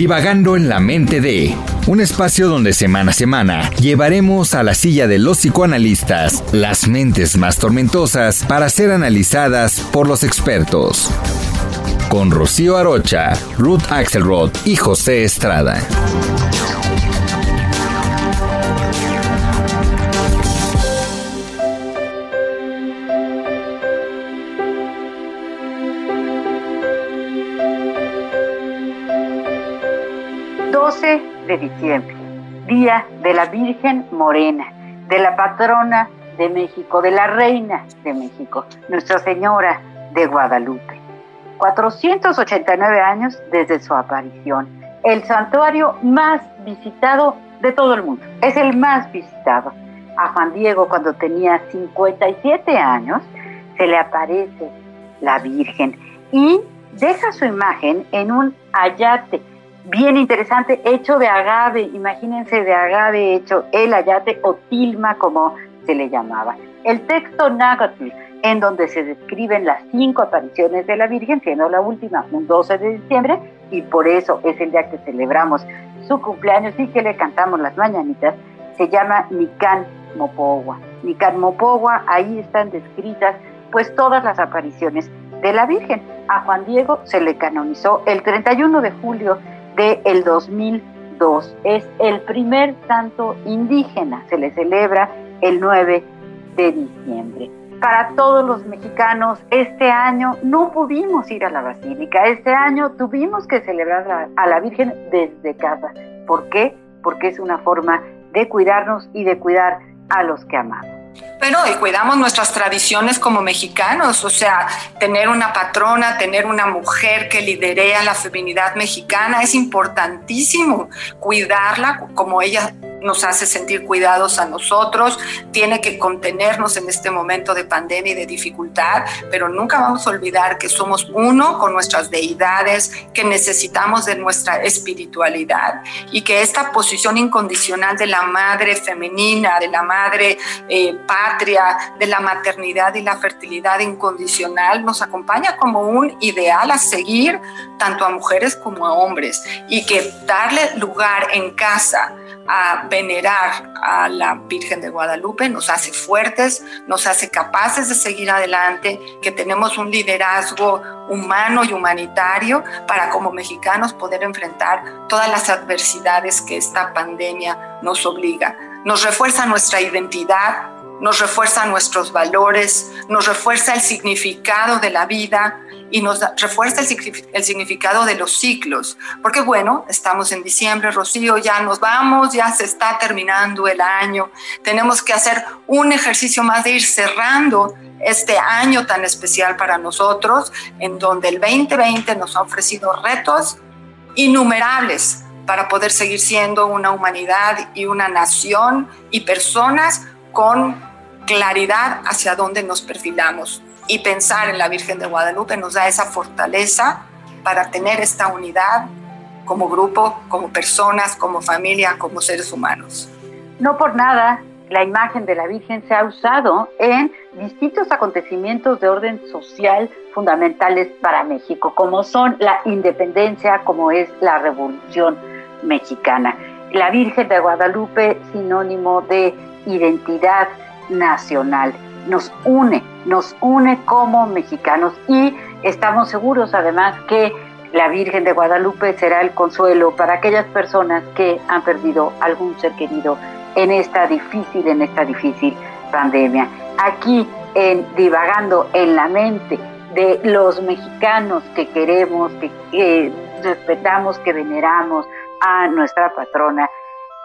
Divagando en la mente de un espacio donde semana a semana llevaremos a la silla de los psicoanalistas las mentes más tormentosas para ser analizadas por los expertos con Rocío Arocha, Ruth Axelrod y José Estrada. De diciembre, Día de la Virgen Morena, de la patrona de México, de la Reina de México, Nuestra Señora de Guadalupe. 489 años desde su aparición. El santuario más visitado de todo el mundo. Es el más visitado. A Juan Diego cuando tenía 57 años se le aparece la Virgen y deja su imagen en un ayate bien interesante hecho de agave. Imagínense de agave hecho el ayate o tilma como se le llamaba. El texto Nagatl en donde se describen las cinco apariciones de la Virgen, siendo la última un 12 de diciembre, y por eso es el día que celebramos su cumpleaños y que le cantamos las mañanitas, se llama Nican Mopogua. Nican Mopogua, ahí están descritas pues todas las apariciones de la Virgen. A Juan Diego se le canonizó el 31 de julio del el 2002. Es el primer santo indígena, se le celebra el 9 de diciembre para todos los mexicanos, este año no pudimos ir a la basílica, este año tuvimos que celebrar a la Virgen desde casa. ¿Por qué? Porque es una forma de cuidarnos y de cuidar a los que amamos. Pero y cuidamos nuestras tradiciones como mexicanos, o sea, tener una patrona, tener una mujer que lidere a la feminidad mexicana es importantísimo, cuidarla como ella nos hace sentir cuidados a nosotros, tiene que contenernos en este momento de pandemia y de dificultad, pero nunca vamos a olvidar que somos uno con nuestras deidades, que necesitamos de nuestra espiritualidad y que esta posición incondicional de la madre femenina, de la madre eh, patria, de la maternidad y la fertilidad incondicional nos acompaña como un ideal a seguir tanto a mujeres como a hombres y que darle lugar en casa a venerar a la Virgen de Guadalupe, nos hace fuertes, nos hace capaces de seguir adelante, que tenemos un liderazgo humano y humanitario para como mexicanos poder enfrentar todas las adversidades que esta pandemia nos obliga. Nos refuerza nuestra identidad, nos refuerza nuestros valores, nos refuerza el significado de la vida, y nos refuerza el, significado de los ciclos. Porque bueno, estamos en diciembre, Rocío, ya nos vamos, ya se está terminando el año. Tenemos que hacer un ejercicio más de ir cerrando este año tan especial para nosotros, en donde el 2020 nos ha ofrecido retos innumerables para poder seguir siendo una humanidad y una nación y personas con claridad hacia dónde nos perfilamos y pensar en la Virgen de Guadalupe nos da esa fortaleza para tener esta unidad como grupo, como personas, como familia, como seres humanos. No por nada, la imagen de la Virgen se ha usado en distintos acontecimientos de orden social fundamentales para México, como son la independencia, como es la Revolución Mexicana. La Virgen de Guadalupe, sinónimo de identidad nacional nos une, nos une como mexicanos y estamos seguros además que la Virgen de Guadalupe será el consuelo para aquellas personas que han perdido algún ser querido en esta difícil, en esta difícil pandemia. Aquí en divagando en la mente de los mexicanos que queremos, que respetamos, que veneramos a nuestra patrona,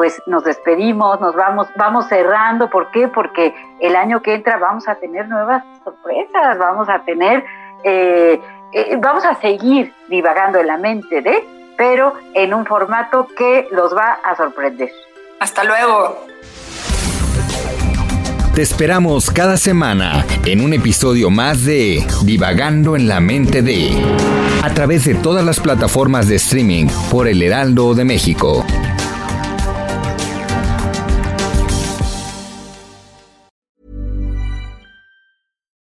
pues nos despedimos, nos vamos, vamos cerrando. ¿Por qué? Porque el año que entra vamos a tener nuevas sorpresas, vamos a tener eh, eh, vamos a seguir divagando en la mente de, pero en un formato que los va a sorprender. Hasta luego. Te esperamos cada semana en un episodio más de Divagando en la mente de, a través de todas las plataformas de streaming por el Heraldo de México.